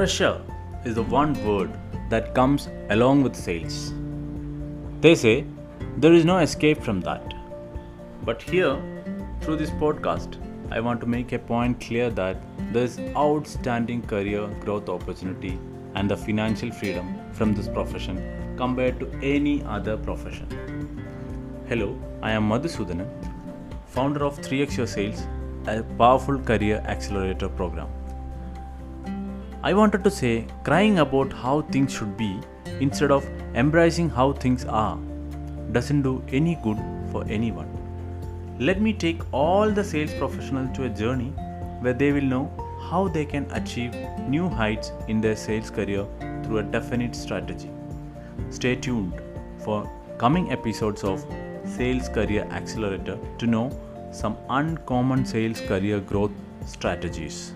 Pressure is the one word that comes along with sales. They say there is no escape from that. But here, through this podcast, I want to make a point clear that there is outstanding career growth opportunity and the financial freedom from this profession compared to any other profession. Hello, I am Madhusudanan, founder of 3x Your Sales, a powerful career accelerator program. I wanted to say crying about how things should be instead of embracing how things are doesn't do any good for anyone. Let me take all the sales professionals to a journey where they will know how they can achieve new heights in their sales career through a definite strategy. Stay tuned for coming episodes of Sales Career Accelerator to know some uncommon sales career growth strategies.